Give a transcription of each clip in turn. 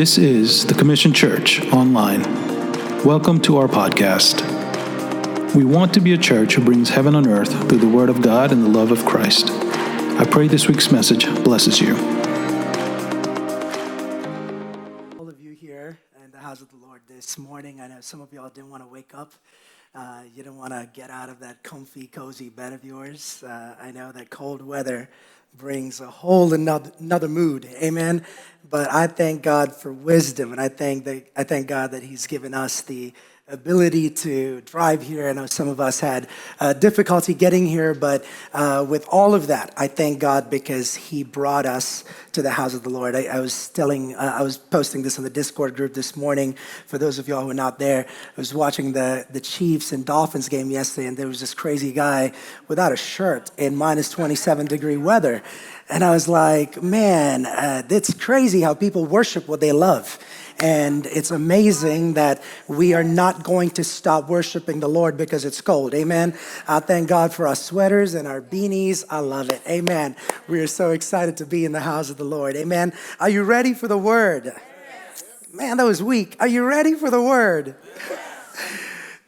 This is the Commission Church Online. Welcome to our podcast. We want to be a church who brings heaven on earth through the Word of God and the love of Christ. I pray this week's message blesses you. all of you here in the house of the Lord this morning. I know some of y'all didn't want to wake up. Uh, you didn't want to get out of that comfy, cozy bed of yours. Uh, I know that cold weather brings a whole another, another mood. Amen. But I thank God for wisdom, and I thank I thank God that He's given us the ability to drive here. I know some of us had uh, difficulty getting here, but uh, with all of that, I thank God because He brought us to the house of the Lord. I, I was telling, uh, I was posting this on the Discord group this morning. For those of y'all who are not there, I was watching the the Chiefs and Dolphins game yesterday, and there was this crazy guy without a shirt in minus 27 degree weather. And I was like, man, uh, it's crazy how people worship what they love. And it's amazing that we are not going to stop worshiping the Lord because it's cold. Amen. I thank God for our sweaters and our beanies. I love it. Amen. We are so excited to be in the house of the Lord. Amen. Are you ready for the word? Man, that was weak. Are you ready for the word?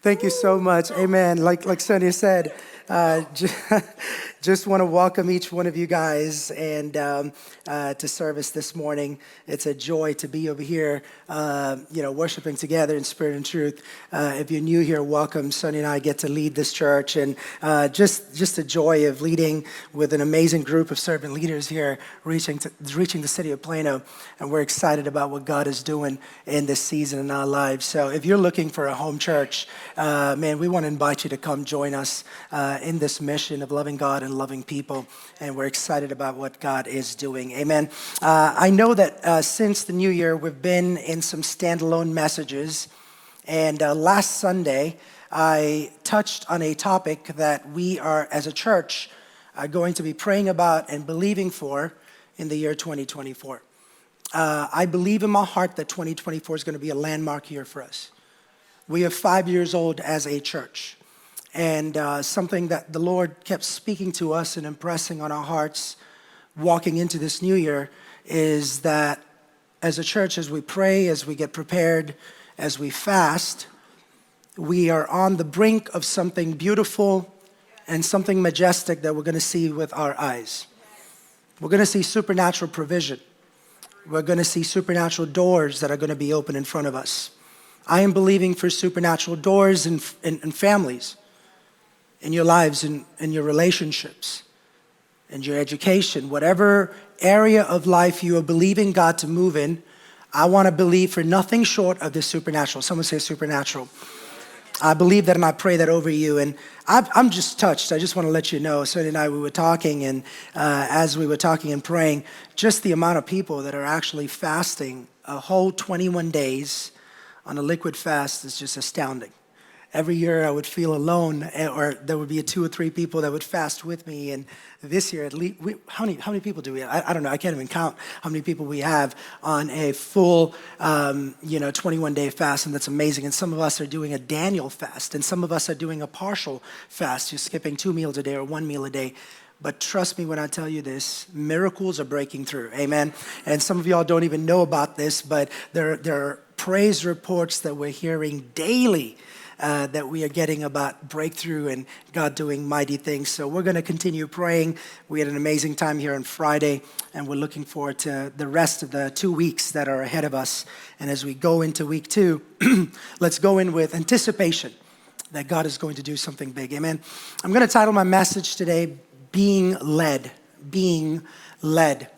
Thank you so much. Amen. Like, like Sonia said, uh, just want to welcome each one of you guys and um, uh, to service this morning. It's a joy to be over here, uh, you know, worshiping together in spirit and truth. Uh, if you're new here, welcome. Sonny and I get to lead this church, and uh, just just a joy of leading with an amazing group of servant leaders here, reaching to, reaching the city of Plano, and we're excited about what God is doing in this season in our lives. So, if you're looking for a home church, uh, man, we want to invite you to come join us uh, in this mission of loving God and loving people, and we're excited about what God is doing. Amen. Uh, I know that uh, since the new year, we've been in some standalone messages, and uh, last Sunday, I touched on a topic that we are, as a church, are going to be praying about and believing for in the year 2024. Uh, I believe in my heart that 2024 is going to be a landmark year for us. We are five years old as a church and uh, something that the Lord kept speaking to us and impressing on our hearts walking into this new year is that as a church, as we pray, as we get prepared, as we fast, we are on the brink of something beautiful and something majestic that we're going to see with our eyes. We're going to see supernatural provision. We're going to see supernatural doors that are going to be open in front of us. I am believing for supernatural doors and, in, in families in your lives, in, in your relationships, and your education, whatever area of life you are believing God to move in, I want to believe for nothing short of the supernatural. Someone say supernatural. I believe that and I pray that over you. And i am just touched. I just want to let you know. Sonny and I, we were talking, and uh, as we were talking and praying, just the amount of people that are actually fasting a whole 21 days on a liquid fast is just astounding every year I would feel alone, eh, or there would be two or three people that would fast with me. And this year, at least, we, how many how many people do we? I, I, don't know. I can't even count how many people we have on a full, um, you know, 21 day fast, and that's amazing. And some of us are doing a Daniel fast, and some of us are doing a partial fast. You're skipping two meals a day or one meal a day. But trust me when I tell you this, miracles are breaking through. Amen. And some of y'all don't even know about this, but there, there are praise reports that we're hearing daily uh, that we are getting about breakthrough and God doing mighty things. So we're going to continue praying. We had an amazing time here on Friday, and we're looking forward to the rest of the two weeks that are ahead of us. And as we go into week two, let's go in with anticipation that God is going to do something big. Amen. I'm going to title my message today, Being Led. Being Led.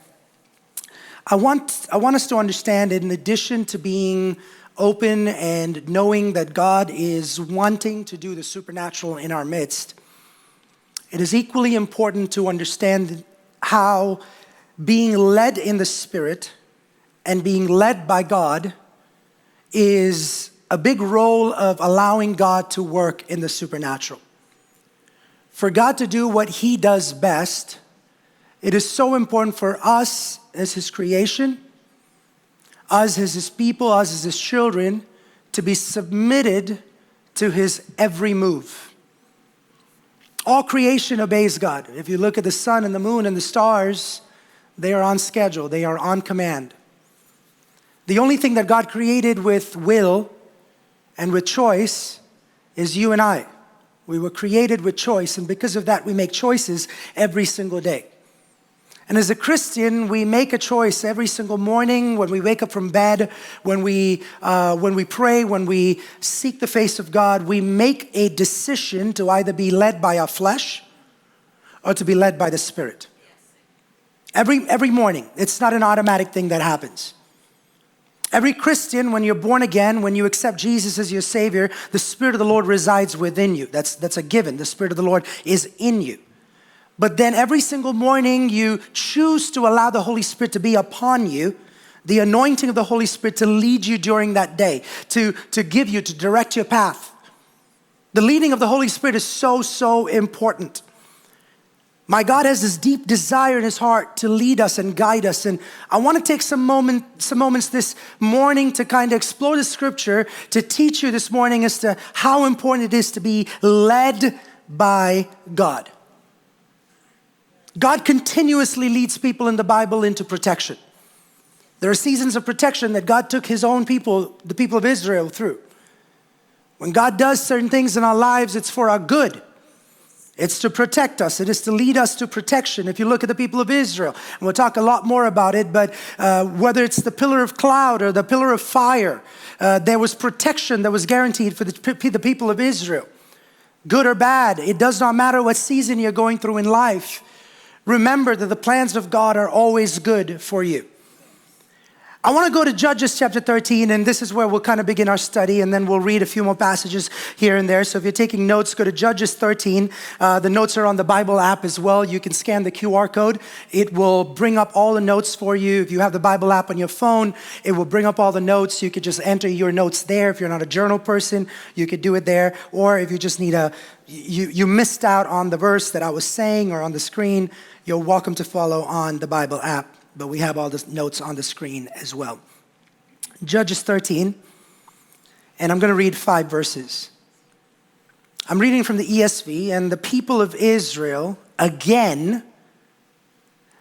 I want, I want us to understand, in addition to being open and knowing that God is wanting to do the supernatural in our midst, it is equally important to understand how being led in the Spirit and being led by God is a big role of allowing God to work in the supernatural. For God to do what He does best, it is so important for us as His creation us as his people, us as his children, to be submitted to his every move. All creation obeys God. If you look at the sun and the moon and the stars, they are on schedule, they are on command. The only thing that God created with will and with choice is you and I. We were created with choice, and because of that, we make choices every single day. And as a Christian, we make a choice every single morning when we wake up from bed, when we, uh, when we pray, when we seek the face of God. We make a decision to either be led by our flesh or to be led by the Spirit. Every, every morning, it's not an automatic thing that happens. Every Christian, when you're born again, when you accept Jesus as your Savior, the Spirit of the Lord resides within you. That's, that's a given. The Spirit of the Lord is in you. But then every single morning, you choose to allow the Holy Spirit to be upon you, the anointing of the Holy Spirit to lead you during that day, to, to give you, to direct your path. The leading of the Holy Spirit is so, so important. My God has this deep desire in his heart to lead us and guide us. And I want to take some moment, some moments this morning to kind of explore the scripture to teach you this morning as to how important it is to be led by God. God continuously leads people in the Bible into protection. There are seasons of protection that God took his own people, the people of Israel, through. When God does certain things in our lives, it's for our good. It's to protect us. It is to lead us to protection. If you look at the people of Israel, and we'll talk a lot more about it, but uh, whether it's the pillar of cloud or the pillar of fire, uh, there was protection that was guaranteed for the, the people of Israel. Good or bad, it does not matter what season you're going through in life. Remember that the plans of God are always good for you. I want to go to Judges chapter 13, and this is where we'll kind of begin our study, and then we'll read a few more passages here and there. So if you're taking notes, go to Judges 13. Uh, the notes are on the Bible app as well. You can scan the QR code, it will bring up all the notes for you. If you have the Bible app on your phone, it will bring up all the notes. You could just enter your notes there. If you're not a journal person, you could do it there. Or if you just need a, you, you missed out on the verse that I was saying or on the screen, you're welcome to follow on the Bible app, but we have all the notes on the screen as well. Judges 13, and I'm going to read five verses. I'm reading from the ESV, and the people of Israel again.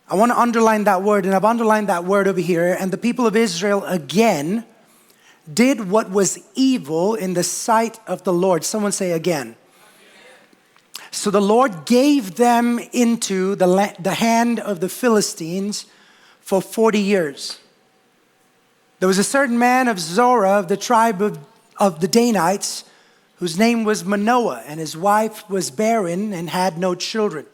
I want to underline that word, and I've underlined that word over here. And the people of Israel again did what was evil in the sight of the Lord. Someone say again. So the Lord gave them into the, the hand of the Philistines for 40 years. There was a certain man of Zorah of the tribe of, of the Danites whose name was Manoah, and his wife was barren and had no children.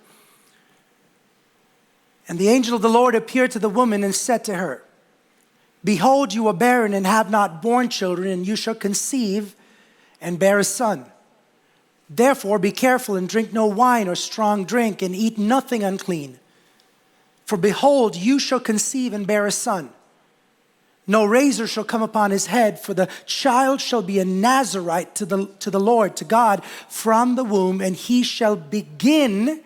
And the angel of the Lord appeared to the woman and said to her, Behold, you are barren and have not borne children, and you shall conceive and bear a son. Therefore, be careful and drink no wine or strong drink, and eat nothing unclean. For behold, you shall conceive and bear a son. No razor shall come upon his head, for the child shall be a Nazarite to the, to the Lord, to God, from the womb, and he shall begin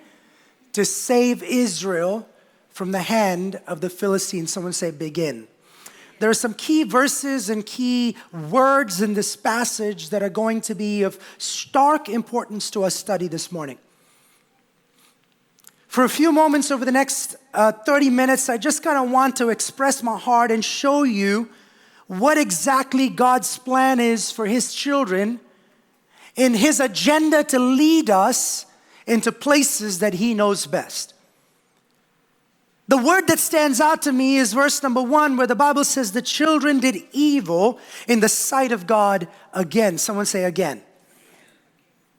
to save Israel from the hand of the Philistines. Someone say, begin. There are some key verses and key words in this passage that are going to be of stark importance to our study this morning. For a few moments over the next uh, 30 minutes, I just kind of want to express my heart and show you what exactly God's plan is for His children in His agenda to lead us into places that He knows best. The word that stands out to me is verse number one, where the Bible says the children did evil in the sight of God again. Someone say again.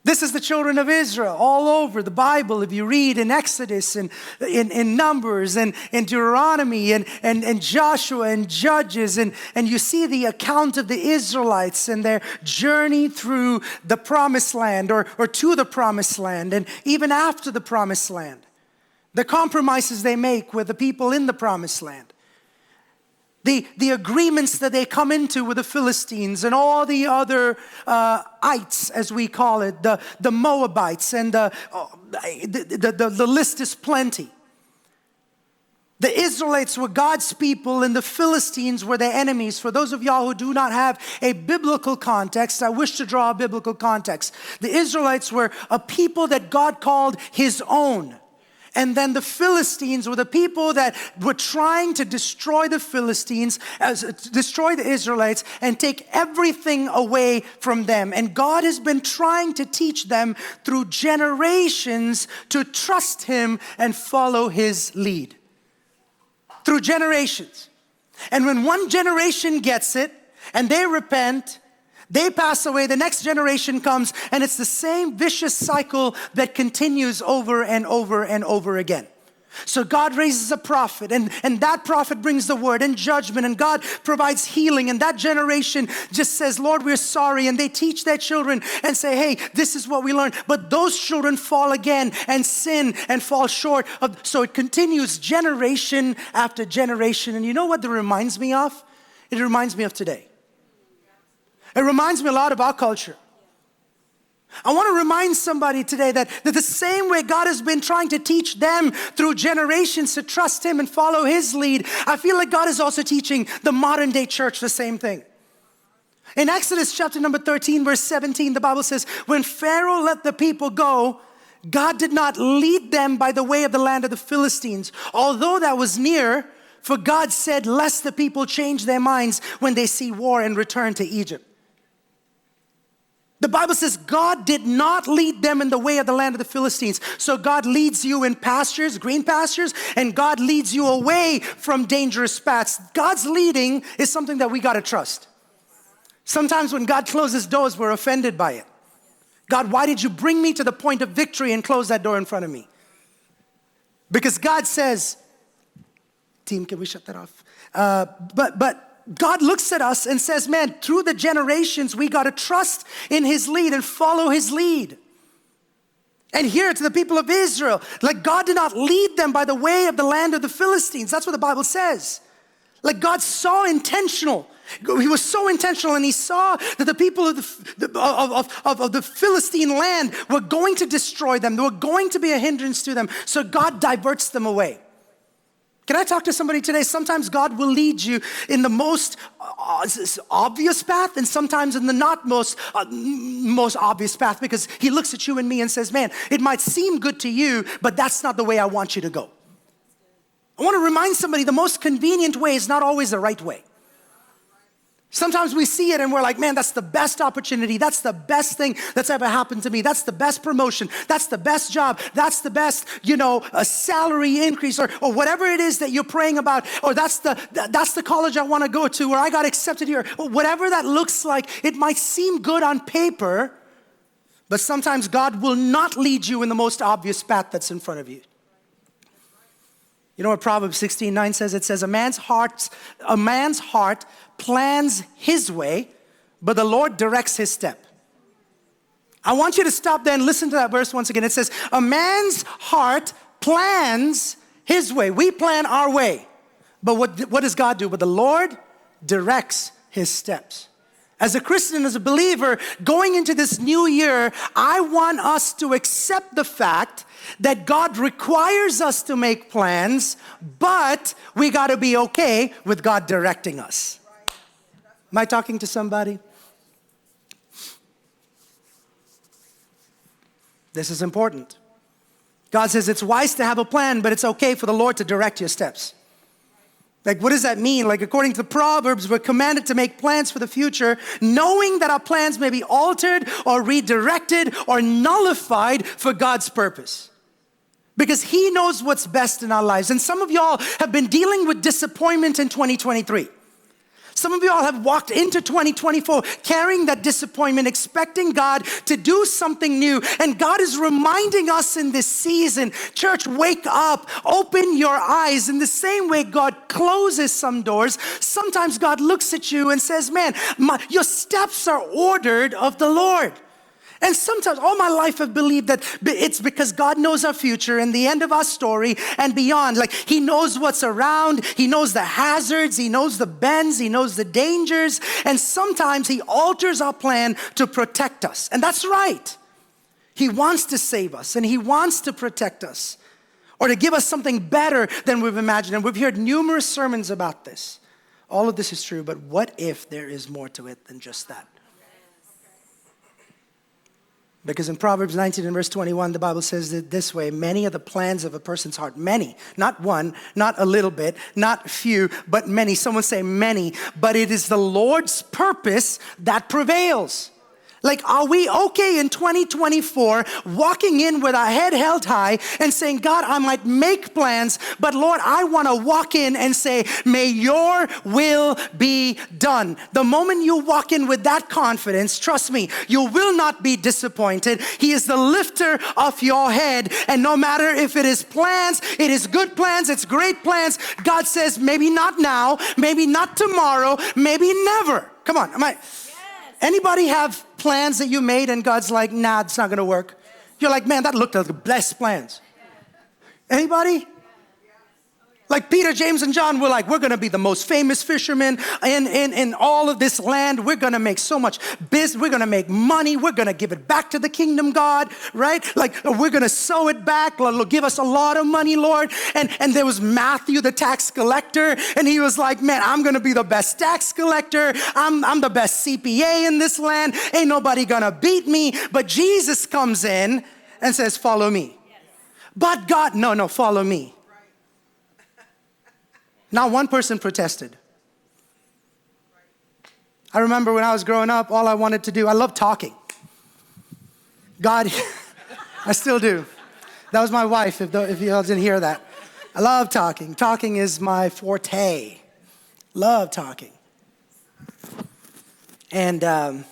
This is the children of Israel all over the Bible. If you read in Exodus and in, in Numbers and in Deuteronomy and, and, and Joshua and Judges, and, and you see the account of the Israelites and their journey through the promised land or, or to the promised land, and even after the promised land the compromises they make with the people in the promised land, the, the agreements that they come into with the Philistines and all the other uh, ites, as we call it, the, the Moabites, and the, uh, the, the, the, the list is plenty. The Israelites were God's people and the Philistines were their enemies. For those of y'all who do not have a biblical context, I wish to draw a biblical context. The Israelites were a people that God called his own. And then the Philistines were the people that were trying to destroy the Philistines, uh, as, destroy the Israelites, and take everything away from them. And God has been trying to teach them through generations to trust Him and follow His lead. Through generations. And when one generation gets it and they repent, they pass away, the next generation comes, and it's the same vicious cycle that continues over and over and over again. So God raises a prophet, and, and that prophet brings the word and judgment, and God provides healing. And that generation just says, Lord, we're sorry. And they teach their children and say, hey, this is what we learned. But those children fall again and sin and fall short of. So it continues generation after generation. And you know what that reminds me of? It reminds me of today. It reminds me a lot of our culture. I want to remind somebody today that, that the same way God has been trying to teach them through generations to trust Him and follow His lead, I feel like God is also teaching the modern day church the same thing. In Exodus chapter number 13, verse 17, the Bible says, When Pharaoh let the people go, God did not lead them by the way of the land of the Philistines, although that was near, for God said, Lest the people change their minds when they see war and return to Egypt. The Bible says God did not lead them in the way of the land of the Philistines. So God leads you in pastures, green pastures, and God leads you away from dangerous paths. God's leading is something that we got to trust. Sometimes when God closes doors, we're offended by it. God, why did you bring me to the point of victory and close that door in front of me? Because God says, team, can we shut that off? Uh, but, but, God looks at us and says, Man, through the generations, we got to trust in His lead and follow His lead. And here to the people of Israel, like God did not lead them by the way of the land of the Philistines. That's what the Bible says. Like God saw intentional. He was so intentional and he saw that the people of the, of, of, of, the Philistine land were going to destroy them. They were going to be a hindrance to them. So God diverts them away. Can I talk to somebody today? Sometimes God will lead you in the most uh, obvious path and sometimes in the not most, uh, most obvious path because He looks at you and me and says, Man, it might seem good to you, but that's not the way I want you to go. I want to remind somebody the most convenient way is not always the right way. Sometimes we see it and we're like, man, that's the best opportunity. That's the best thing that's ever happened to me. That's the best promotion. That's the best job. That's the best, you know, a salary increase or, or whatever it is that you're praying about. Or that's the, that's the college I want to go to or I got accepted here. Or whatever that looks like, it might seem good on paper, but sometimes God will not lead you in the most obvious path that's in front of you. You know what Proverbs 16 9 says? It says, A man's heart, a man's heart plans his way, but the Lord directs his step. I want you to stop there and listen to that verse once again. It says, A man's heart plans his way. We plan our way. But what, what does God do? But the Lord directs his steps. As a Christian, as a believer, going into this new year, I want us to accept the fact that God requires us to make plans, but we got to be okay with God directing us. Am I talking to somebody? This is important. God says it's wise to have a plan, but it's okay for the Lord to direct your steps. Like, what does that mean? Like, according to the Proverbs, we're commanded to make plans for the future, knowing that our plans may be altered or redirected or nullified for God's purpose because He knows what's best in our lives. And some of y'all have been dealing with disappointment in 2023. Some of y'all have walked into 2024 carrying that disappointment, expecting God to do something new. And God is reminding us in this season, church, wake up, open your eyes. In the same way God closes some doors, sometimes God looks at you and says, Man, my, your steps are ordered of the Lord. And sometimes, all my life, I've believed that it's because God knows our future and the end of our story and beyond. Like, He knows what's around, He knows the hazards, He knows the bends, He knows the dangers. And sometimes He alters our plan to protect us. And that's right. He wants to save us and He wants to protect us or to give us something better than we've imagined. And we've heard numerous sermons about this. All of this is true, but what if there is more to it than just that? Because in Proverbs 19 and verse 21, the Bible says it this way many are the plans of a person's heart. Many, not one, not a little bit, not few, but many. Someone say many. But it is the Lord's purpose that prevails. Like, are we okay in 2024 walking in with our head held high and saying, God, I might make plans, but Lord, I want to walk in and say, may your will be done. The moment you walk in with that confidence, trust me, you will not be disappointed. He is the lifter of your head. And no matter if it is plans, it is good plans, it's great plans, God says, maybe not now, maybe not tomorrow, maybe never. Come on, am I? Anybody have plans that you made and God's like, nah, it's not gonna work? You're like, man, that looked like the best plans. Anybody? Like Peter, James, and John were like, we're gonna be the most famous fishermen in, in, in all of this land. We're gonna make so much business. We're gonna make money. We're gonna give it back to the kingdom, God, right? Like we're gonna sow it back. Lord, give us a lot of money, Lord. And, and there was Matthew, the tax collector, and he was like, man, I'm gonna be the best tax collector. I'm, I'm the best CPA in this land. Ain't nobody gonna beat me. But Jesus comes in and says, follow me. But God, no, no, follow me. Not one person protested. I remember when I was growing up, all I wanted to do, I love talking. God, I still do. That was my wife, if, if you all didn't hear that. I love talking. Talking is my forte. Love talking. And, um,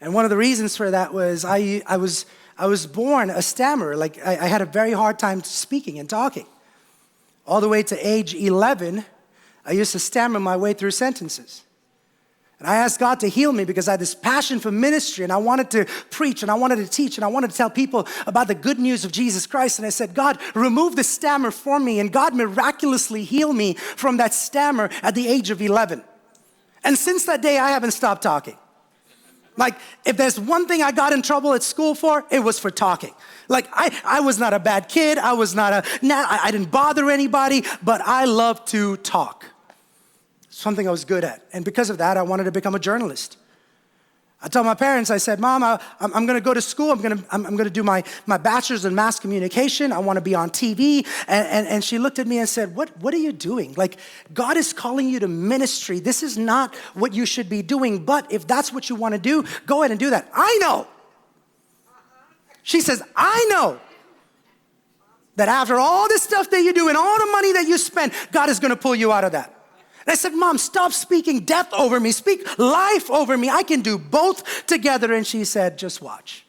and one of the reasons for that was I, I, was, I was born a stammerer. Like, I, I had a very hard time speaking and talking all the way to age 11, I used to stammer my way through sentences. And I asked God to heal me because I had this passion for ministry and I wanted to preach and I wanted to teach and I wanted to tell people about the good news of Jesus Christ. And I said, God, remove the stammer for me. And God miraculously healed me from that stammer at the age of 11. And since that day, I haven't stopped talking. Like, if there's one thing I got in trouble at school for, it was for talking. Like, I, I was not a bad kid. I was not a, I, I didn't bother anybody, but I love to talk. Something I was good at. And because of that, I wanted to become a journalist. I told my parents, I said, Mom, I, am to go to school. I'm to I'm, I'm, to do my, my bachelor's in mass communication. I want to be on TV. And, and, and she looked at me and said, what, what are you doing? Like, God is calling you to ministry. This is not what you should be doing. But if that's what you want to do, go ahead and do that. I know. She says, I know that after all this stuff that you do and all the money that you spend, God is to pull you out of that. I said, Mom, stop speaking death over me. Speak life over me. I can do both together. And she said, Just watch.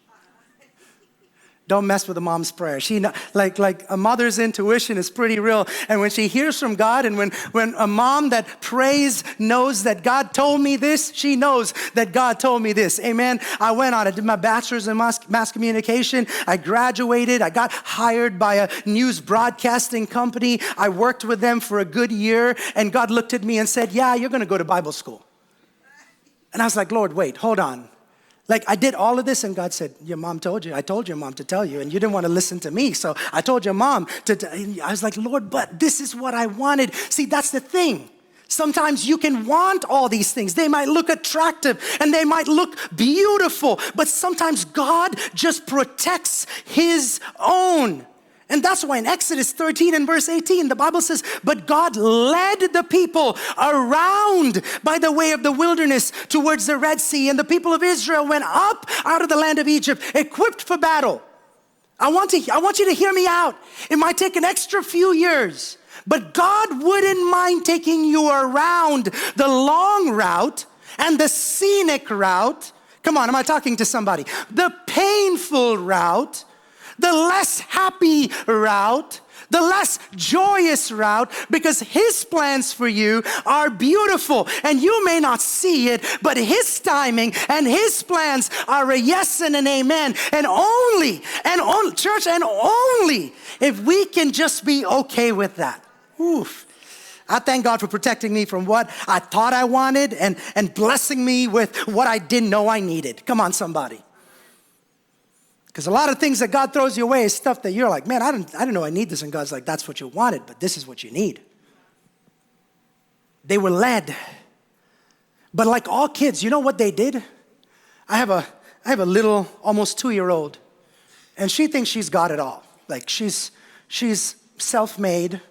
Don't mess with a mom's prayer. She like like a mother's intuition is pretty real. And when she hears from God, and when when a mom that prays knows that God told me this, she knows that God told me this. Amen. I went on. I did my bachelor's in mass, mass communication. I graduated. I got hired by a news broadcasting company. I worked with them for a good year. And God looked at me and said, "Yeah, you're going to go to Bible school." And I was like, "Lord, wait, hold on." Like I did all of this, and God said, Your mom told you. I told your mom to tell you, and you didn't want to listen to me. So I told your mom to. T- I was like, Lord, but this is what I wanted. See, that's the thing. Sometimes you can want all these things. They might look attractive and they might look beautiful, but sometimes God just protects His own. And that's why in Exodus 13 and verse 18, the Bible says, But God led the people around by the way of the wilderness towards the Red Sea, and the people of Israel went up out of the land of Egypt, equipped for battle. I want, to, I want you to hear me out. It might take an extra few years, but God wouldn't mind taking you around the long route and the scenic route. Come on, am I talking to somebody? The painful route the less happy route, the less joyous route, because His plans for you are beautiful. And you may not see it, but His timing and His plans are a yes and an amen. And only, and on, church, and only if we can just be okay with that. Oof. I thank God for protecting me from what I thought I wanted and, and blessing me with what I didn't know I needed. Come on, somebody. Because a lot of things that God throws you away is stuff that you're like, man, I didn't, I didn't know I need this. And God's like, that's what you wanted, but this is what you need. They were led. But like all kids, you know what they did? I have a, I have a little, almost two year old, and she thinks she's got it all. Like she's, she's self made.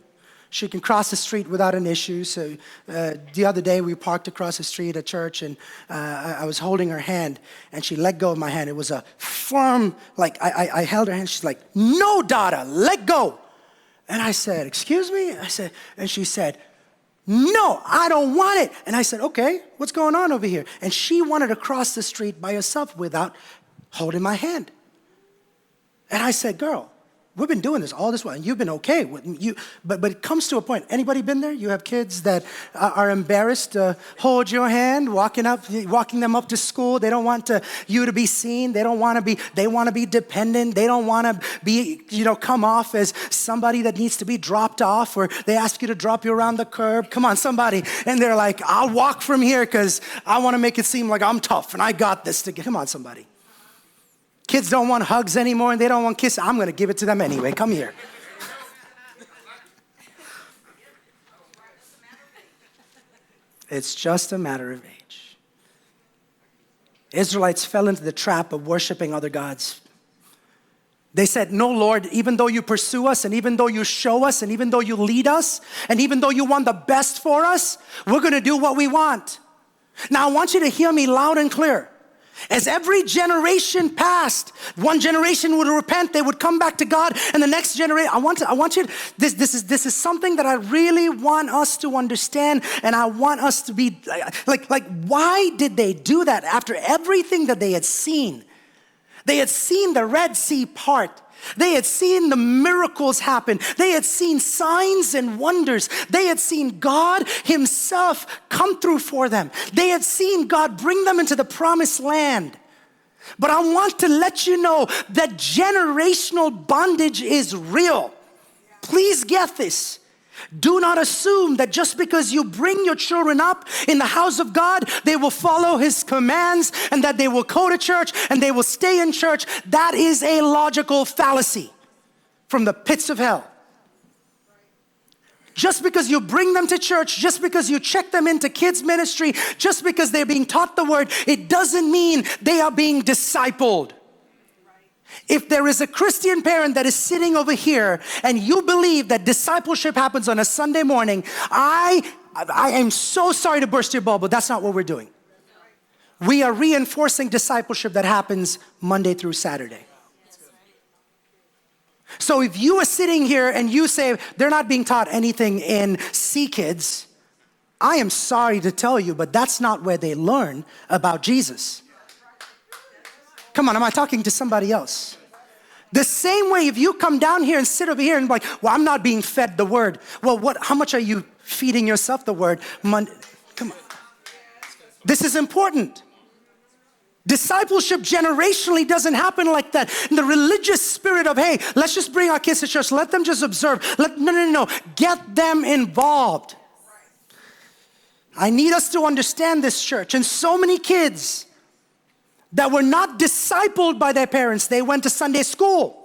She can cross the street without an issue. So uh, the other day we parked across the street at church, and uh, I, was holding her hand, and she let go of my hand. It was a firm, like I, I, I held her hand. She's like, "No, Dada, let go." And I said, "Excuse me." I said, and she said, no, I don't want it. And I said, okay, what's going on over here? And she wanted to cross the street by herself without holding my hand. And I said, girl, We've been doing this all this while, and you've been okay. You, but, but it comes to a point. Anybody been there? You have kids that are embarrassed to hold your hand, walking up, walking them up to school. They don't want to, you to be seen. They don't want to be. They want to be dependent. They don't want to be, you know, come off as somebody that needs to be dropped off, or they ask you to drop you around the curb. Come on, somebody, and they're like, "I'll walk from here because I want to make it seem like I'm tough and I got this." To come on, somebody. Kids don't want hugs anymore and they don't want kisses. I'm going to give it to them anyway. Come here. It's just a matter of age. Israelites fell into the trap of worshiping other gods. They said, No, Lord, even though you pursue us, and even though you show us, and even though you lead us, and even though you want the best for us, we're gonna do what we want. Now, I want you to hear me loud and clear. As every generation passed, one generation would repent, they would come back to God, and the next generation, I want to, I want you to, this, this is this is something that I really want us to understand, and I want us to be like, like, why did they do that after everything that they had seen? They had seen the Red Sea part. They had seen the miracles happen. They had seen signs and wonders. They had seen God Himself come through for them. They had seen God bring them into the promised land. But I want to let you know that generational bondage is real. Please get this. Do not assume that just because you bring your children up in the house of God, they will follow His commands and that they will go to church and they will stay in church. That is a logical fallacy from the pits of hell. Just because you bring them to church, just because you check them into kids' ministry, just because they're being taught the word, it doesn't mean they are being discipled. If there is a Christian parent that is sitting over here and you believe that discipleship happens on a Sunday morning, I, I am so sorry to burst your bubble. That's not what we're doing. We are reinforcing discipleship that happens Monday through Saturday. So if you are sitting here and you say they're not being taught anything in C Kids, I am sorry to tell you, but that's not where they learn about Jesus. Come on, am I talking to somebody else? The same way, if you come down here and sit over here and like, well, I'm not being fed the word. Well, what? How much are you feeding yourself the word? Mon- come on. This is important. Discipleship generationally doesn't happen like that. In the religious spirit of, hey, let's just bring our kids to church, let them just observe. Let, no, no, no, get them involved. I need us to understand this church. And so many kids that were not discipled by their parents. They went to Sunday school.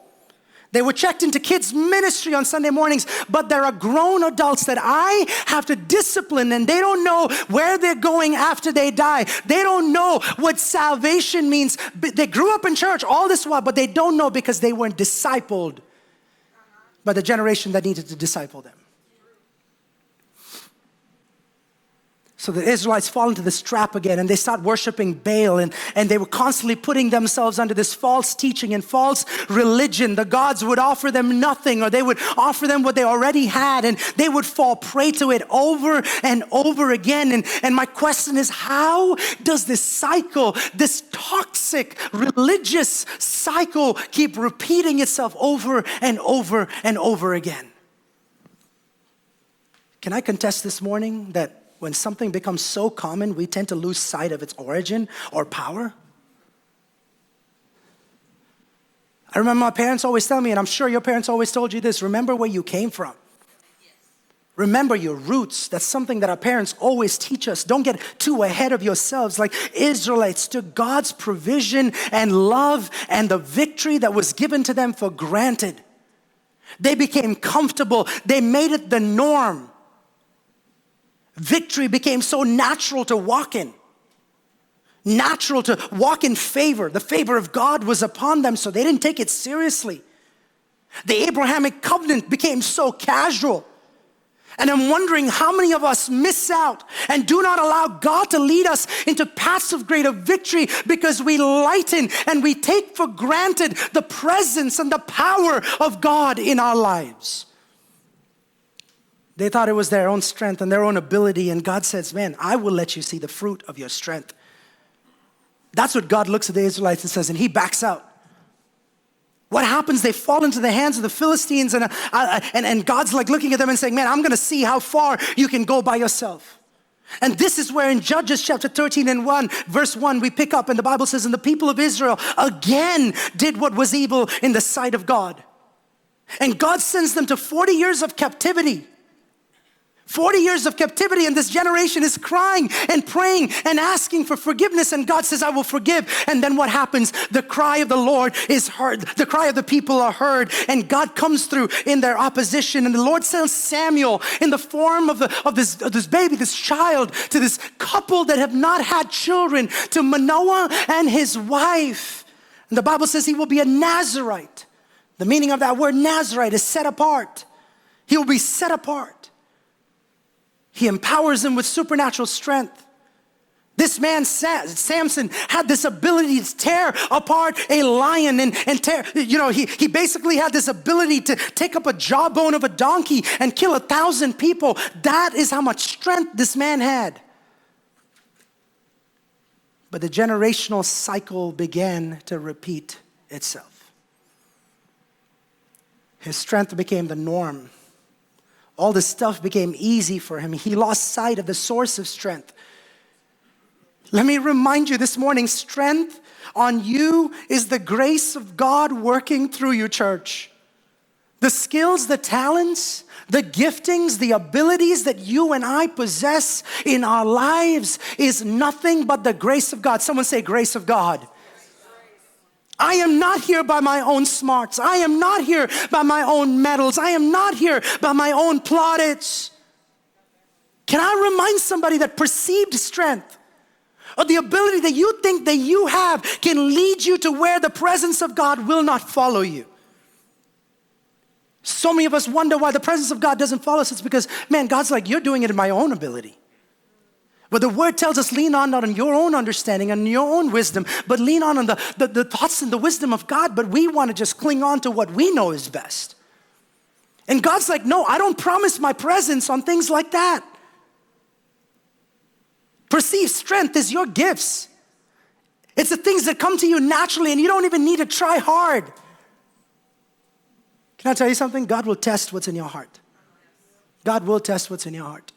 They were checked into kids' ministry on Sunday mornings, but there are grown adults that I have to discipline and they don't know where they're going after they die. They don't know what salvation means. They grew up in church all this while, but they don't know because they weren't discipled by the generation that needed to disciple them. So the Israelites fall into this trap again and they start worshiping Baal and, and they were constantly putting themselves under this false teaching and false religion. The gods would offer them nothing or they would offer them what they already had and they would fall prey to it over and over again. And, and my question is how does this cycle, this toxic religious cycle, keep repeating itself over and over and over again? Can I contest this morning that when something becomes so common, we tend to lose sight of its origin or power. I remember my parents always tell me, and I'm sure your parents always told you this remember where you came from. Remember your roots. That's something that our parents always teach us. Don't get too ahead of yourselves. Like Israelites took God's provision and love and the victory that was given to them for granted. They became comfortable, they made it the norm. Victory became so natural to walk in. natural to walk in favor. The favor of God was upon them, so they didn't take it seriously. The Abrahamic covenant became so casual. And I'm wondering how many of us miss out and do not allow God to lead us into paths of greater victory because we lighten and we take for granted the presence and the power of God in our lives. They thought it was their own strength and their own ability, and God says, Man, I will let you see the fruit of your strength. That's what God looks at the Israelites and says, and He backs out. What happens? They fall into the hands of the Philistines, and, uh, uh, and, and God's like looking at them and saying, Man, I'm gonna see how far you can go by yourself. And this is where in Judges chapter 13 and 1, verse 1, we pick up, and the Bible says, And the people of Israel again did what was evil in the sight of God. And God sends them to 40 years of captivity. 40 years of captivity, and this generation is crying and praying and asking for forgiveness. And God says, I will forgive. And then what happens? The cry of the Lord is heard. The cry of the people are heard. And God comes through in their opposition. And the Lord sends Samuel in the form of, the, of, this, of this baby, this child, to this couple that have not had children, to Manoah and his wife. And the Bible says he will be a Nazarite. The meaning of that word Nazarite is set apart. He will be set apart. He empowers them with supernatural strength. This man, Samson, had this ability to tear apart a lion and, and tear, you know, he, he basically had this ability to take up a jawbone of a donkey and kill a thousand people. That is how much strength this man had. But the generational cycle began to repeat itself. His strength became the norm all the stuff became easy for him. He lost sight of the source of strength. Let me remind you this morning strength on you is the grace of God working through you, church. The skills, the talents, the giftings, the abilities that you and I possess in our lives is nothing but the grace of God. Someone say, Grace of God. I am not here by my own smarts. I am not here by my own medals. I am not here by my own plaudits. Can I remind somebody that perceived strength or the ability that you think that you have can lead you to where the presence of God will not follow you? So many of us wonder why the presence of God doesn't follow us. It's because, man, God's like, you're doing it in my own ability. But the word tells us lean on not on your own understanding and your own wisdom, but lean on, on the, the, the thoughts and the wisdom of God. But we want to just cling on to what we know is best. And God's like, no, I don't promise my presence on things like that. Perceived strength is your gifts. It's the things that come to you naturally and you don't even need to try hard. Can I tell you something? God will test what's in your heart. God will test what's in your heart.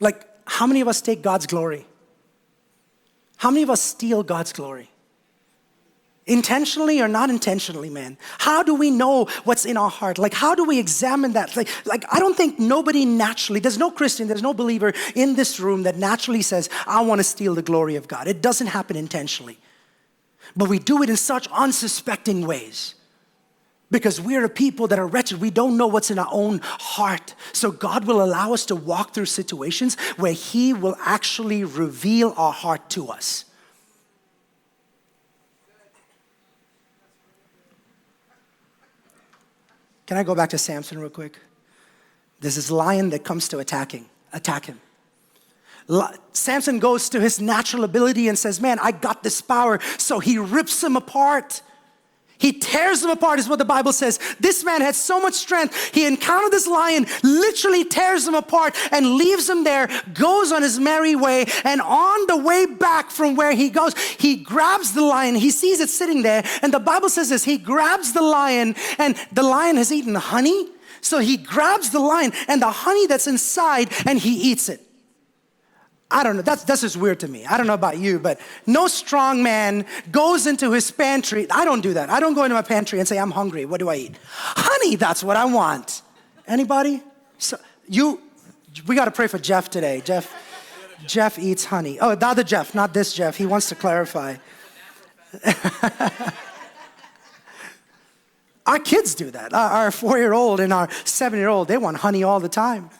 Like, how many of us take God's glory? How many of us steal God's glory? Intentionally or not intentionally, man? How do we know what's in our heart? Like, how do we examine that? Like, like, I don't think nobody naturally, there's no Christian, there's no believer in this room that naturally says, I want to steal the glory of God. It doesn't happen intentionally. But we do it in such unsuspecting ways because we're a people that are wretched. We don't know what's in our own heart. So God will allow us to walk through situations where He will actually reveal our heart to us. Can I go back to Samson real quick? There's this lion that comes to attacking, attack him. Samson goes to his natural ability and says, Man, I got this power. So he rips him apart. He tears them apart, is what the Bible says. This man had so much strength. He encountered this lion, literally tears them apart and leaves them there, goes on his merry way. And on the way back from where he goes, he grabs the lion. He sees it sitting there. And the Bible says this he grabs the lion, and the lion has eaten honey. So he grabs the lion and the honey that's inside, and he eats it. I don't know. That's, that's just weird to me. I don't know about you, but no strong man goes into his pantry. I don't do that. I don't go into my pantry and say, I'm hungry. What do I eat? Honey, that's what I want. Anybody? So you, we got to pray for Jeff today. Jeff, Jeff eats honey. Oh, the other Jeff, not this Jeff. He wants to clarify. our kids do that. Our four year old and our seven year old, they want honey all the time.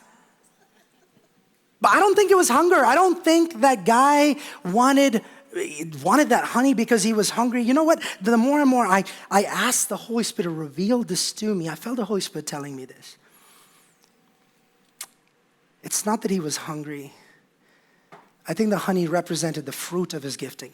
But I don't think it was hunger. I don't think that guy wanted wanted that honey because he was hungry. You know what? The more and more I, I asked the Holy Spirit to reveal this to me, I felt the Holy Spirit telling me this. It's not that he was hungry. I think the honey represented the fruit of his gifting.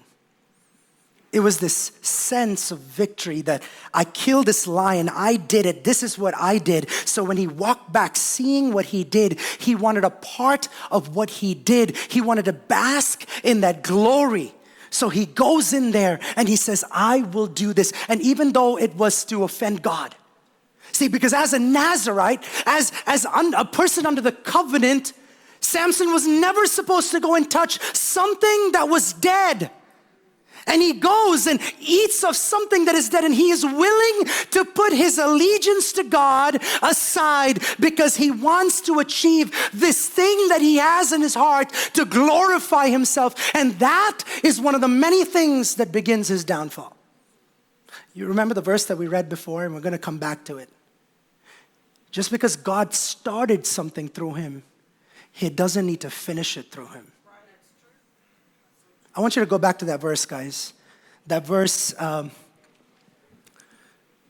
It was this sense of victory that I killed this lion, I did it, this is what I did. So when he walked back, seeing what he did, he wanted a part of what he did. He wanted to bask in that glory. So he goes in there and he says, I will do this. And even though it was to offend God, see, because as a Nazarite, as, as un, a person under the covenant, Samson was never supposed to go and touch something that was dead and he goes and eats of something that is dead, and he is willing to put his allegiance to God aside because he wants to achieve this thing that he has in his heart to glorify himself. And that is one of the many things that begins his downfall. You remember the verse that we read before, and we're going to come back to it. Just because God started something through him, he doesn't need to finish it through him. I want you to go back to that verse, guys. That verse, um,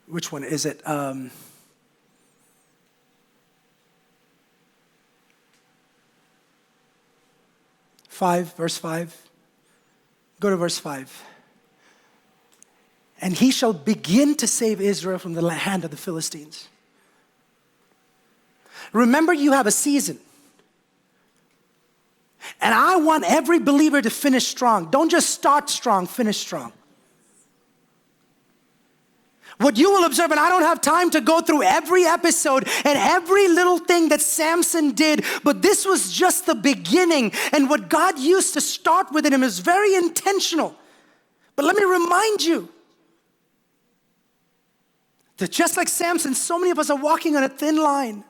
which one is it? Um, five, verse five. Go to verse five. And he shall begin to save Israel from the hand of the Philistines. Remember, you have a season. And I want every believer to finish strong. Don't just start strong, finish strong. What you will observe, and I don't have time to go through every episode and every little thing that Samson did, but this was just the beginning. And what God used to start with in him is very intentional. But let me remind you that just like Samson, so many of us are walking on a thin line.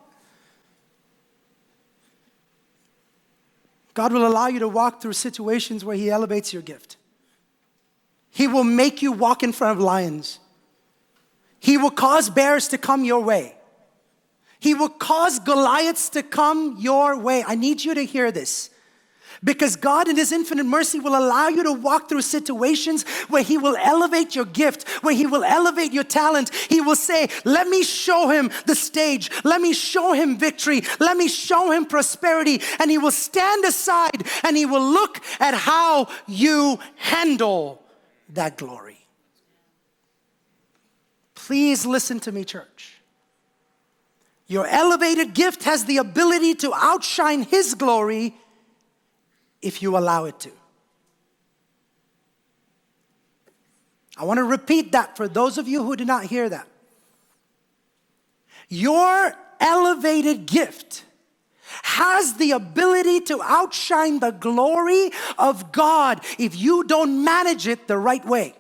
God will allow you to walk through situations where He elevates your gift. He will make you walk in front of lions. He will cause bears to come your way. He will cause Goliaths to come your way. I need you to hear this. Because God, in His infinite mercy, will allow you to walk through situations where He will elevate your gift, where He will elevate your talent. He will say, Let me show Him the stage. Let me show Him victory. Let me show Him prosperity. And He will stand aside and He will look at how you handle that glory. Please listen to me, church. Your elevated gift has the ability to outshine His glory if you allow it to. I want to repeat that for those of you who did not hear that. Your elevated gift has the ability to outshine the glory of God if you don't manage it the right way.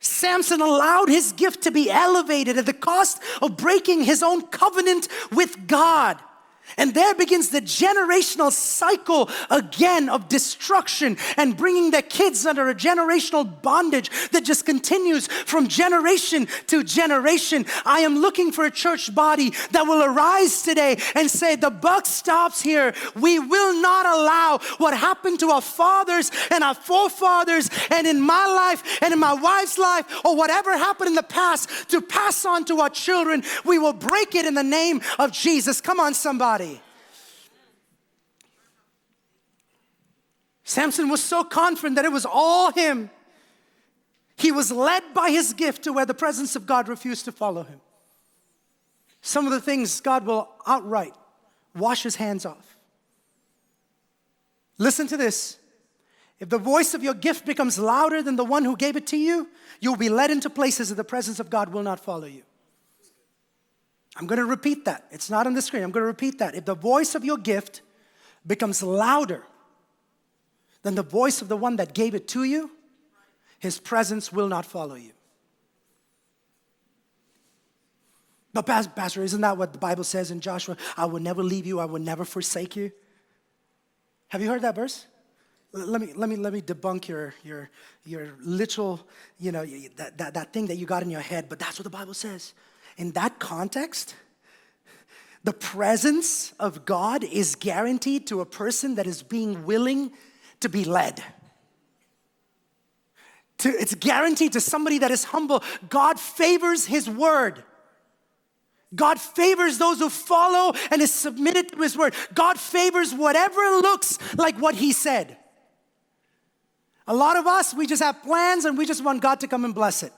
Samson allowed his gift to be elevated at the cost of breaking his own covenant with God. And there begins the generational cycle again of destruction and bringing their kids under a generational bondage that just continues from generation to generation. I am looking for a church body that will arise today and say, The buck stops here. We will not allow what happened to our fathers and our forefathers and in my life and in my wife's life or whatever happened in the past to pass on to our children. We will break it in the name of Jesus. Come on, somebody. Samson was so confident that it was all him. He was led by his gift to where the presence of God refused to follow him. Some of the things God will outright wash his hands off. Listen to this. If the voice of your gift becomes louder than the one who gave it to you, you'll be led into places that the presence of God will not follow you. I'm going to repeat that. It's not on the screen. I'm going to repeat that. If the voice of your gift becomes louder than the voice of the one that gave it to you, his presence will not follow you. But, Pastor, isn't that what the Bible says in Joshua? I will never leave you, I will never forsake you. Have you heard that verse? Let me, let me, let me debunk your, your, your literal, you know, that, that, that thing that you got in your head, but that's what the Bible says. In that context, The presence of God is guaranteed to a person that is being willing to be led. To, it's guaranteed to somebody that is humble. God favors His word. God favors those who follow and is submitted to His word. God favors whatever looks like what He said. A lot of us, we just have plans and we just want God to come and bless it.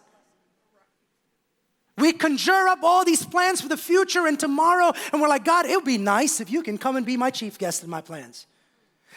We conjure up all these plans for the future and tomorrow, and we're like, God, it would be nice if you can come and be my chief guest in my plans.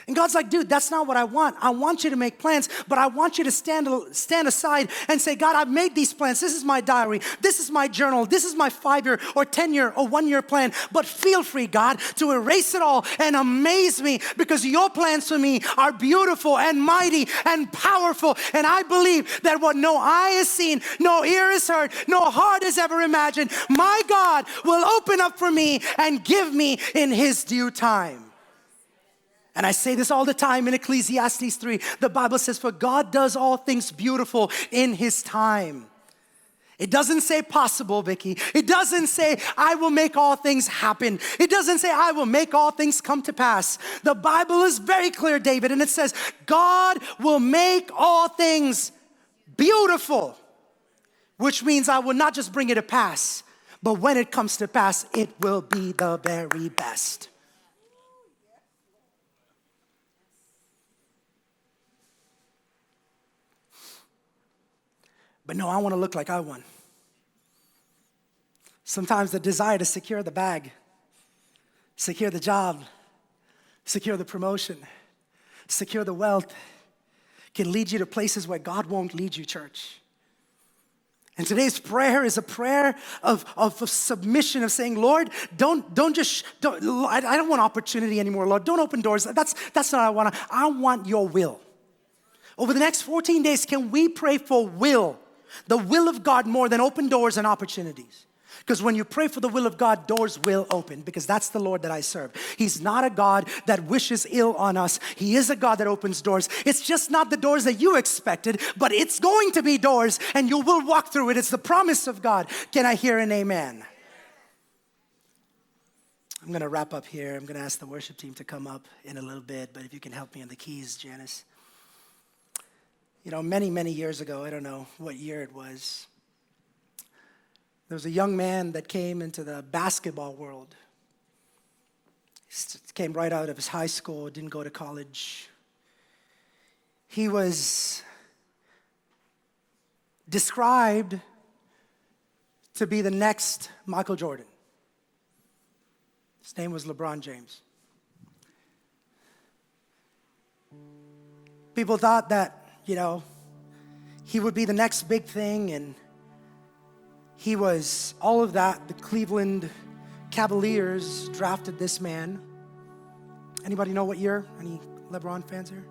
And God's like, dude, that's not what I want. I want you to make plans, but I want you to stand, stand aside and say, God, I've made these plans. This is my diary. This is my journal. This is my five year or 10 year or one year plan. But feel free, God, to erase it all and amaze me because your plans for me are beautiful and mighty and powerful. And I believe that what no eye has seen, no ear has heard, no heart has ever imagined, my God will open up for me and give me in his due time. And I say this all the time in Ecclesiastes 3. The Bible says, For God does all things beautiful in His time. It doesn't say possible, Vicky. It doesn't say, I will make all things happen. It doesn't say, I will make all things come to pass. The Bible is very clear, David, and it says, God will make all things beautiful, which means I will not just bring it to pass, but when it comes to pass, it will be the very best. But no, I want to look like I won. Sometimes the desire to secure the bag, secure the job, secure the promotion, secure the wealth can lead you to places where God won't lead you, church. And today's prayer is a prayer of, of, of, submission, of saying, Lord, don't, don't just, don't, I don't want opportunity anymore, Lord. Don't open doors. That's, that's not what I want. I want your will. Over the next 14 days, can we pray for will? The will of God more than open doors and opportunities. Because when you pray for the will of God, doors will open because that's the Lord that I serve. He's not a God that wishes ill on us. He is a God that opens doors. It's just not the doors that you expected, but it's going to be doors and you will walk through it. It's the promise of God. Can I hear an amen? I'm going to wrap up here. I'm going to ask the worship team to come up in a little bit, but if you can help me on the keys, Janice. You know, many, many years ago, I don't know what year it was, there was a young man that came into the basketball world. He came right out of his high school, didn't go to college. He was described to be the next Michael Jordan. His name was LeBron James. People thought that you know, he would be the next big thing, and he was all of that. The Cleveland Cavaliers drafted this man. Anybody know what year? Any LeBron fans here?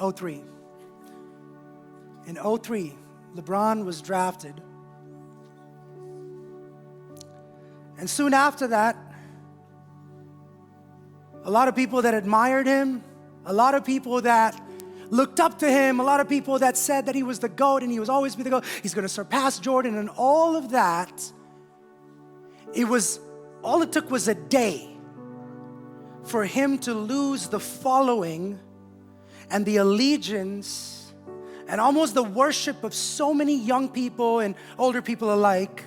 03. In 03, LeBron was drafted. And soon after that, a lot of people that admired him, a lot of people that looked up to him, a lot of people that said that he was the GOAT and he was always be the GOAT. He's going to surpass Jordan and all of that. It was, all it took was a day for him to lose the following and the allegiance and almost the worship of so many young people and older people alike.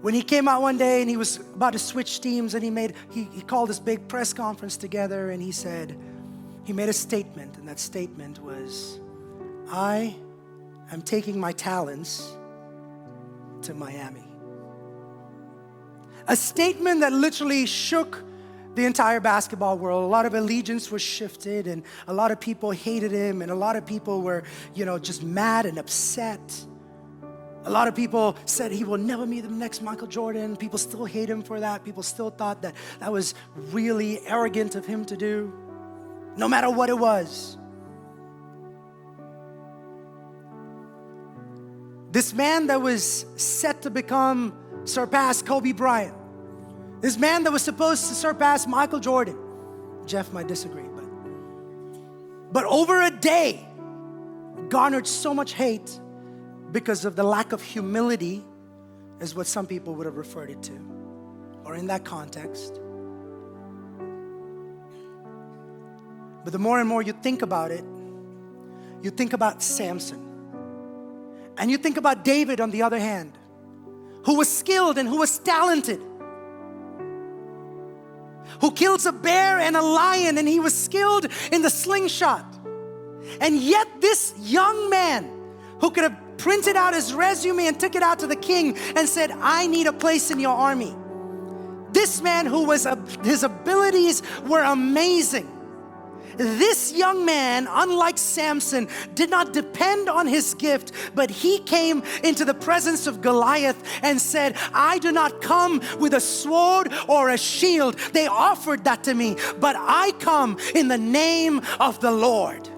When he came out one day and he was about to switch teams and he made he, he called this big press conference together and he said, he made a statement, and that statement was I am taking my talents to Miami. A statement that literally shook the entire basketball world. A lot of allegiance was shifted, and a lot of people hated him, and a lot of people were, you know, just mad and upset. A lot of people said he will never be the next Michael Jordan. People still hate him for that. People still thought that that was really arrogant of him to do no matter what it was. This man that was set to become, surpass Kobe Bryant. This man that was supposed to surpass Michael Jordan. Jeff might disagree, but but over a day garnered so much hate because of the lack of humility is what some people would have referred it to. or in that context. But the more and more you think about it, you think about Samson. And you think about David on the other hand, who was skilled and who was talented, who kills a bear and a lion, and he was skilled in the slingshot. And yet, this young man who could have printed out his resume and took it out to the king and said, I need a place in your army. This man who was, his abilities were amazing. This young man, unlike Samson, did not depend on his gift, but he came into the presence of Goliath and said, I do not come with a sword or a shield. They offered that to me, but I come in the name of the Lord.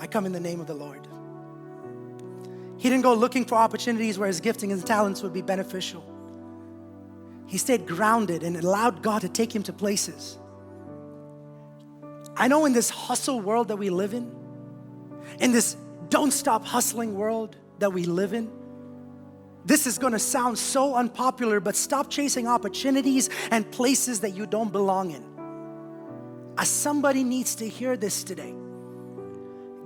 I come in the name of the Lord. He didn't go looking for opportunities where his gifting and talents would be beneficial. He stayed grounded and allowed God to take him to places. I know in this hustle world that we live in, in this don't stop hustling world that we live in, this is gonna sound so unpopular, but stop chasing opportunities and places that you don't belong in. As somebody needs to hear this today.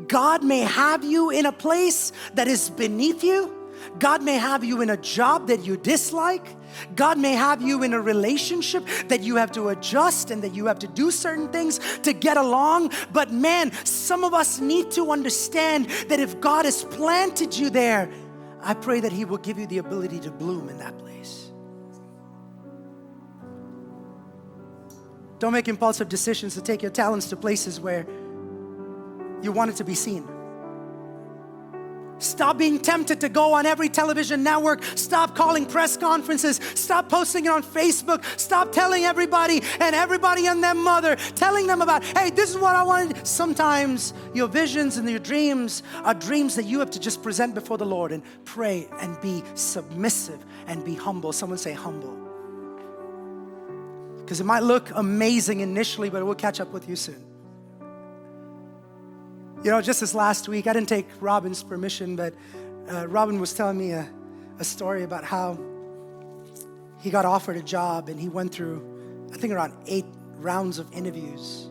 God may have you in a place that is beneath you. God may have you in a job that you dislike. God may have you in a relationship that you have to adjust and that you have to do certain things to get along. But man, some of us need to understand that if God has planted you there, I pray that He will give you the ability to bloom in that place. Don't make impulsive decisions to take your talents to places where you want it to be seen. Stop being tempted to go on every television network. Stop calling press conferences. Stop posting it on Facebook. Stop telling everybody and everybody and their mother, telling them about, hey, this is what I wanted. Sometimes your visions and your dreams are dreams that you have to just present before the Lord and pray and be submissive and be humble. Someone say humble. Because it might look amazing initially, but it will catch up with you soon. You know, just this last week, I didn't take Robin's permission, but uh, Robin was telling me a, a story about how he got offered a job and he went through, I think, around eight rounds of interviews.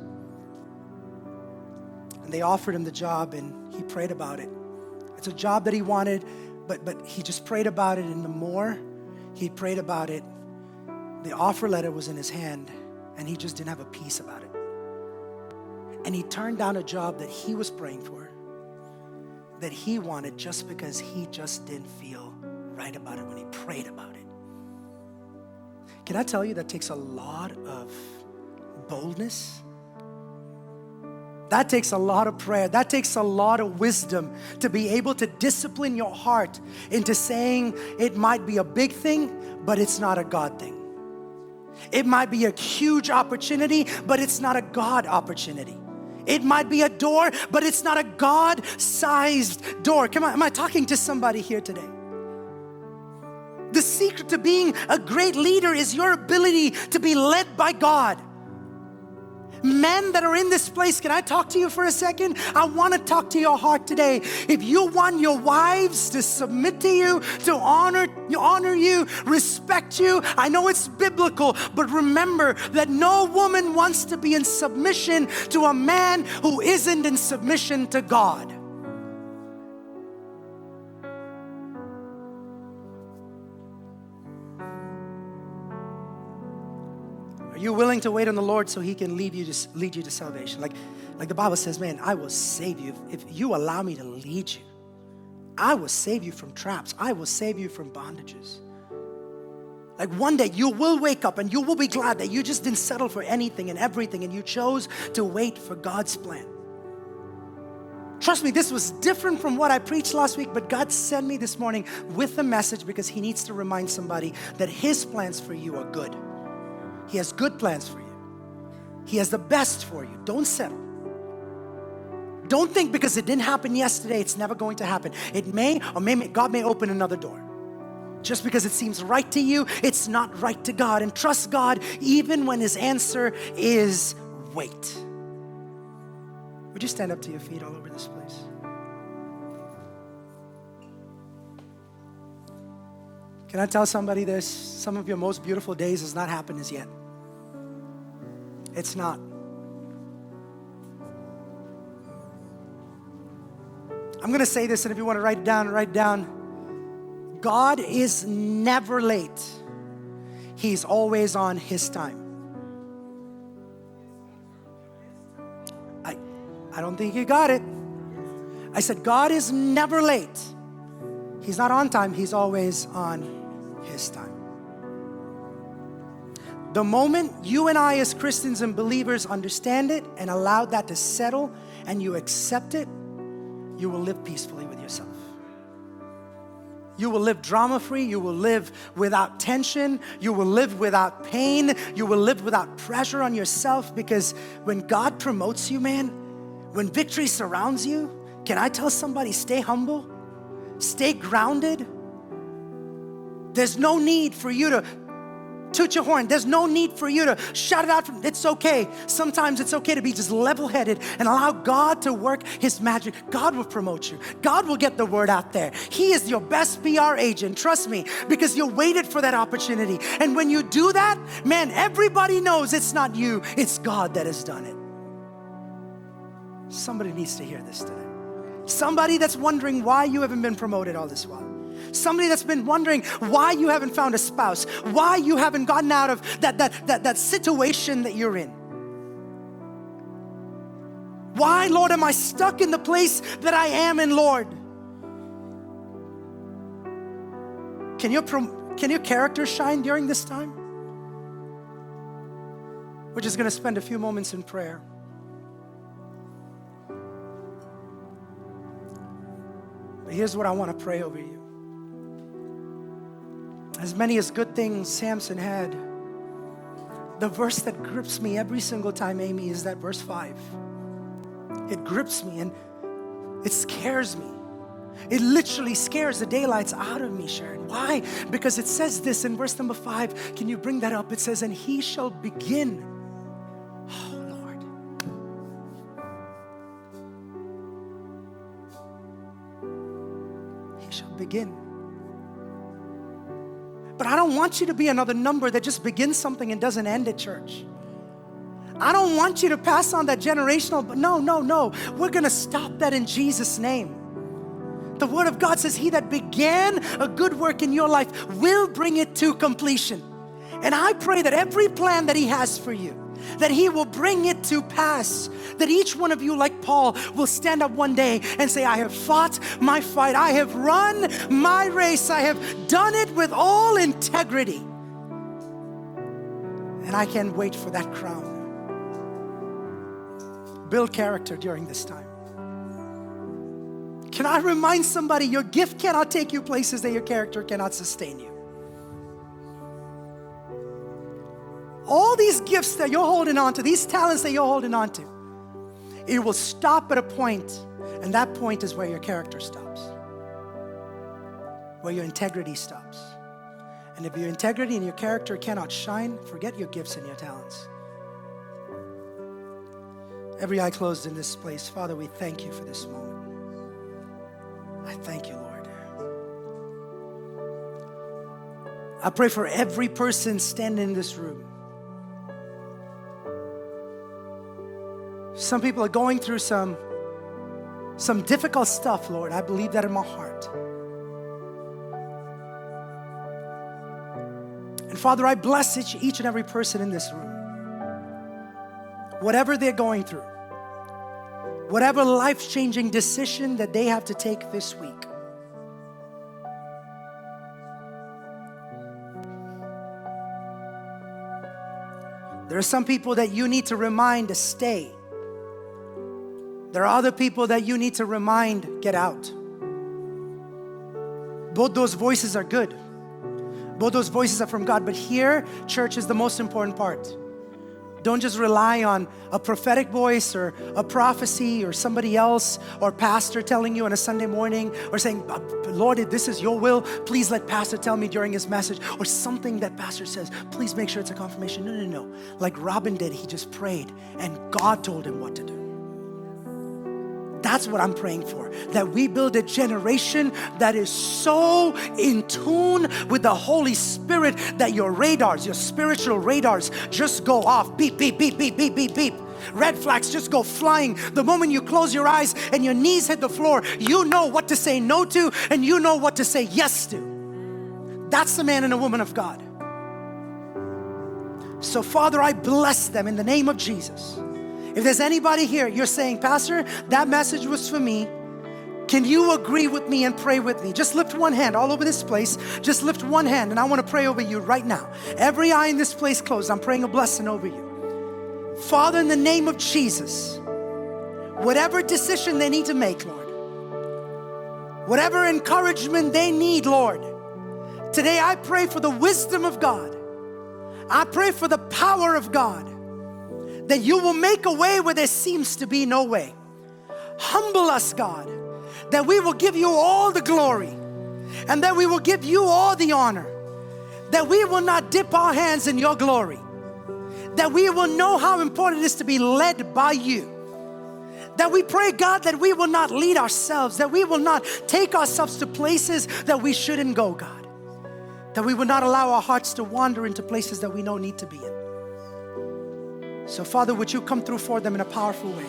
And they offered him the job and he prayed about it. It's a job that he wanted, but, but he just prayed about it. And the more he prayed about it, the offer letter was in his hand and he just didn't have a peace about it. And he turned down a job that he was praying for, that he wanted just because he just didn't feel right about it when he prayed about it. Can I tell you that takes a lot of boldness? That takes a lot of prayer. That takes a lot of wisdom to be able to discipline your heart into saying it might be a big thing, but it's not a God thing. It might be a huge opportunity, but it's not a God opportunity. It might be a door, but it's not a God sized door. Come on, am I talking to somebody here today? The secret to being a great leader is your ability to be led by God. Men that are in this place, can I talk to you for a second? I want to talk to your heart today. If you want your wives to submit to you, to honor, honor you, respect you, I know it's biblical, but remember that no woman wants to be in submission to a man who isn't in submission to God. Are you willing to wait on the Lord so He can lead you to lead you to salvation? Like, like the Bible says, man, I will save you if, if you allow me to lead you. I will save you from traps. I will save you from bondages. Like one day you will wake up and you will be glad that you just didn't settle for anything and everything and you chose to wait for God's plan. Trust me, this was different from what I preached last week, but God sent me this morning with a message because He needs to remind somebody that His plans for you are good. He has good plans for you. He has the best for you. Don't settle. Don't think because it didn't happen yesterday, it's never going to happen. It may, or may, God may open another door. Just because it seems right to you, it's not right to God. And trust God even when His answer is wait. Would you stand up to your feet all over this place? Can I tell somebody this? Some of your most beautiful days has not happened as yet. It's not. I'm going to say this, and if you want to write it down, write it down. God is never late, He's always on His time. I, I don't think you got it. I said, God is never late. He's not on time, He's always on His time. The moment you and I, as Christians and believers, understand it and allow that to settle and you accept it, you will live peacefully with yourself. You will live drama free. You will live without tension. You will live without pain. You will live without pressure on yourself because when God promotes you, man, when victory surrounds you, can I tell somebody stay humble, stay grounded? There's no need for you to toot your horn. There's no need for you to shout it out. From, it's okay. Sometimes it's okay to be just level headed and allow God to work His magic. God will promote you, God will get the word out there. He is your best PR agent, trust me, because you waited for that opportunity. And when you do that, man, everybody knows it's not you, it's God that has done it. Somebody needs to hear this today. Somebody that's wondering why you haven't been promoted all this while. Somebody that's been wondering why you haven't found a spouse, why you haven't gotten out of that, that, that, that situation that you're in. Why, Lord, am I stuck in the place that I am in, Lord? Can your, can your character shine during this time? We're just going to spend a few moments in prayer. But here's what I want to pray over you. As many as good things Samson had, the verse that grips me every single time, Amy, is that verse 5. It grips me and it scares me. It literally scares the daylights out of me, Sharon. Why? Because it says this in verse number 5. Can you bring that up? It says, And he shall begin. Oh, Lord. He shall begin but I don't want you to be another number that just begins something and doesn't end at church. I don't want you to pass on that generational, but no, no, no. We're gonna stop that in Jesus' name. The Word of God says, He that began a good work in your life will bring it to completion. And I pray that every plan that He has for you, that He will bring it to pass. That each one of you, like Paul, will stand up one day and say, I have fought my fight, I have run my race, I have done it with all integrity. And I can't wait for that crown. Build character during this time. Can I remind somebody your gift cannot take you places that your character cannot sustain you? All these gifts that you're holding on to, these talents that you're holding on to, it will stop at a point, and that point is where your character stops, where your integrity stops. And if your integrity and your character cannot shine, forget your gifts and your talents. Every eye closed in this place, Father, we thank you for this moment. I thank you, Lord. I pray for every person standing in this room Some people are going through some, some difficult stuff, Lord. I believe that in my heart. And Father, I bless each, each and every person in this room. Whatever they're going through, whatever life changing decision that they have to take this week. There are some people that you need to remind to stay. There are other people that you need to remind get out. Both those voices are good. Both those voices are from God. But here, church is the most important part. Don't just rely on a prophetic voice or a prophecy or somebody else or pastor telling you on a Sunday morning or saying, uh, Lord, if this is your will, please let pastor tell me during his message or something that pastor says. Please make sure it's a confirmation. No, no, no. Like Robin did, he just prayed and God told him what to do. That's what I'm praying for. That we build a generation that is so in tune with the Holy Spirit that your radars, your spiritual radars, just go off. Beep, beep, beep, beep, beep, beep, beep. Red flags just go flying. The moment you close your eyes and your knees hit the floor, you know what to say no to and you know what to say yes to. That's the man and a woman of God. So, Father, I bless them in the name of Jesus. If there's anybody here, you're saying, Pastor, that message was for me. Can you agree with me and pray with me? Just lift one hand all over this place. Just lift one hand, and I want to pray over you right now. Every eye in this place closed. I'm praying a blessing over you. Father, in the name of Jesus, whatever decision they need to make, Lord, whatever encouragement they need, Lord, today I pray for the wisdom of God. I pray for the power of God that you will make a way where there seems to be no way. Humble us, God, that we will give you all the glory and that we will give you all the honor, that we will not dip our hands in your glory, that we will know how important it is to be led by you. That we pray, God, that we will not lead ourselves, that we will not take ourselves to places that we shouldn't go, God that we would not allow our hearts to wander into places that we don't need to be in. So, Father, would you come through for them in a powerful way?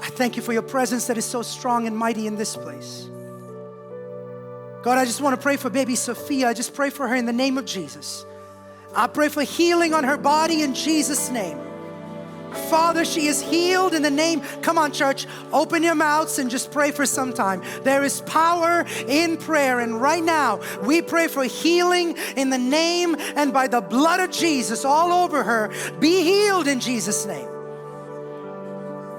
I thank you for your presence that is so strong and mighty in this place. God, I just want to pray for baby Sophia. I just pray for her in the name of Jesus. I pray for healing on her body in Jesus' name. Father, she is healed in the name. Come on, church, open your mouths and just pray for some time. There is power in prayer, and right now we pray for healing in the name and by the blood of Jesus all over her. Be healed in Jesus' name.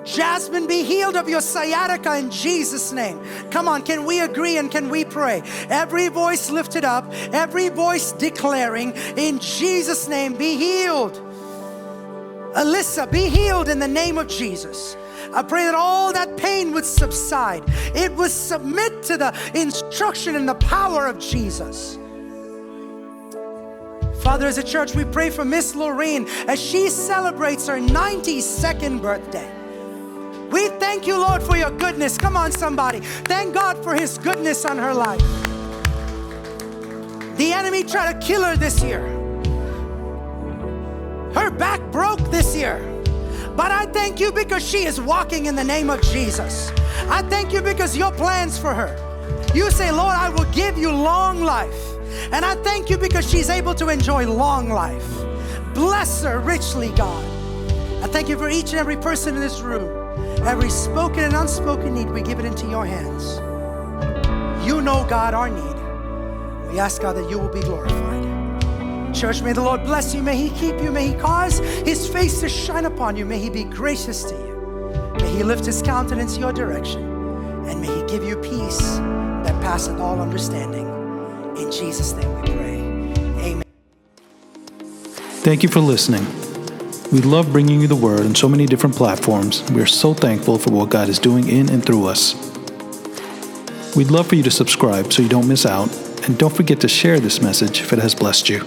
Jasmine, be healed of your sciatica in Jesus' name. Come on, can we agree and can we pray? Every voice lifted up, every voice declaring, in Jesus' name, be healed. Alyssa, be healed in the name of Jesus. I pray that all that pain would subside. It would submit to the instruction and the power of Jesus. Father, as a church, we pray for Miss Lorraine as she celebrates her 92nd birthday. We thank you, Lord, for your goodness. Come on, somebody. Thank God for his goodness on her life. The enemy tried to kill her this year. Her back broke this year. But I thank you because she is walking in the name of Jesus. I thank you because your plans for her. You say, Lord, I will give you long life. And I thank you because she's able to enjoy long life. Bless her richly, God. I thank you for each and every person in this room. Every spoken and unspoken need, we give it into your hands. You know, God, our need. We ask, God, that you will be glorified. Church, may the Lord bless you. May He keep you. May He cause His face to shine upon you. May He be gracious to you. May He lift His countenance your direction. And may He give you peace that passeth all understanding. In Jesus' name we pray. Amen. Thank you for listening. We love bringing you the word on so many different platforms. We are so thankful for what God is doing in and through us. We'd love for you to subscribe so you don't miss out, and don't forget to share this message if it has blessed you.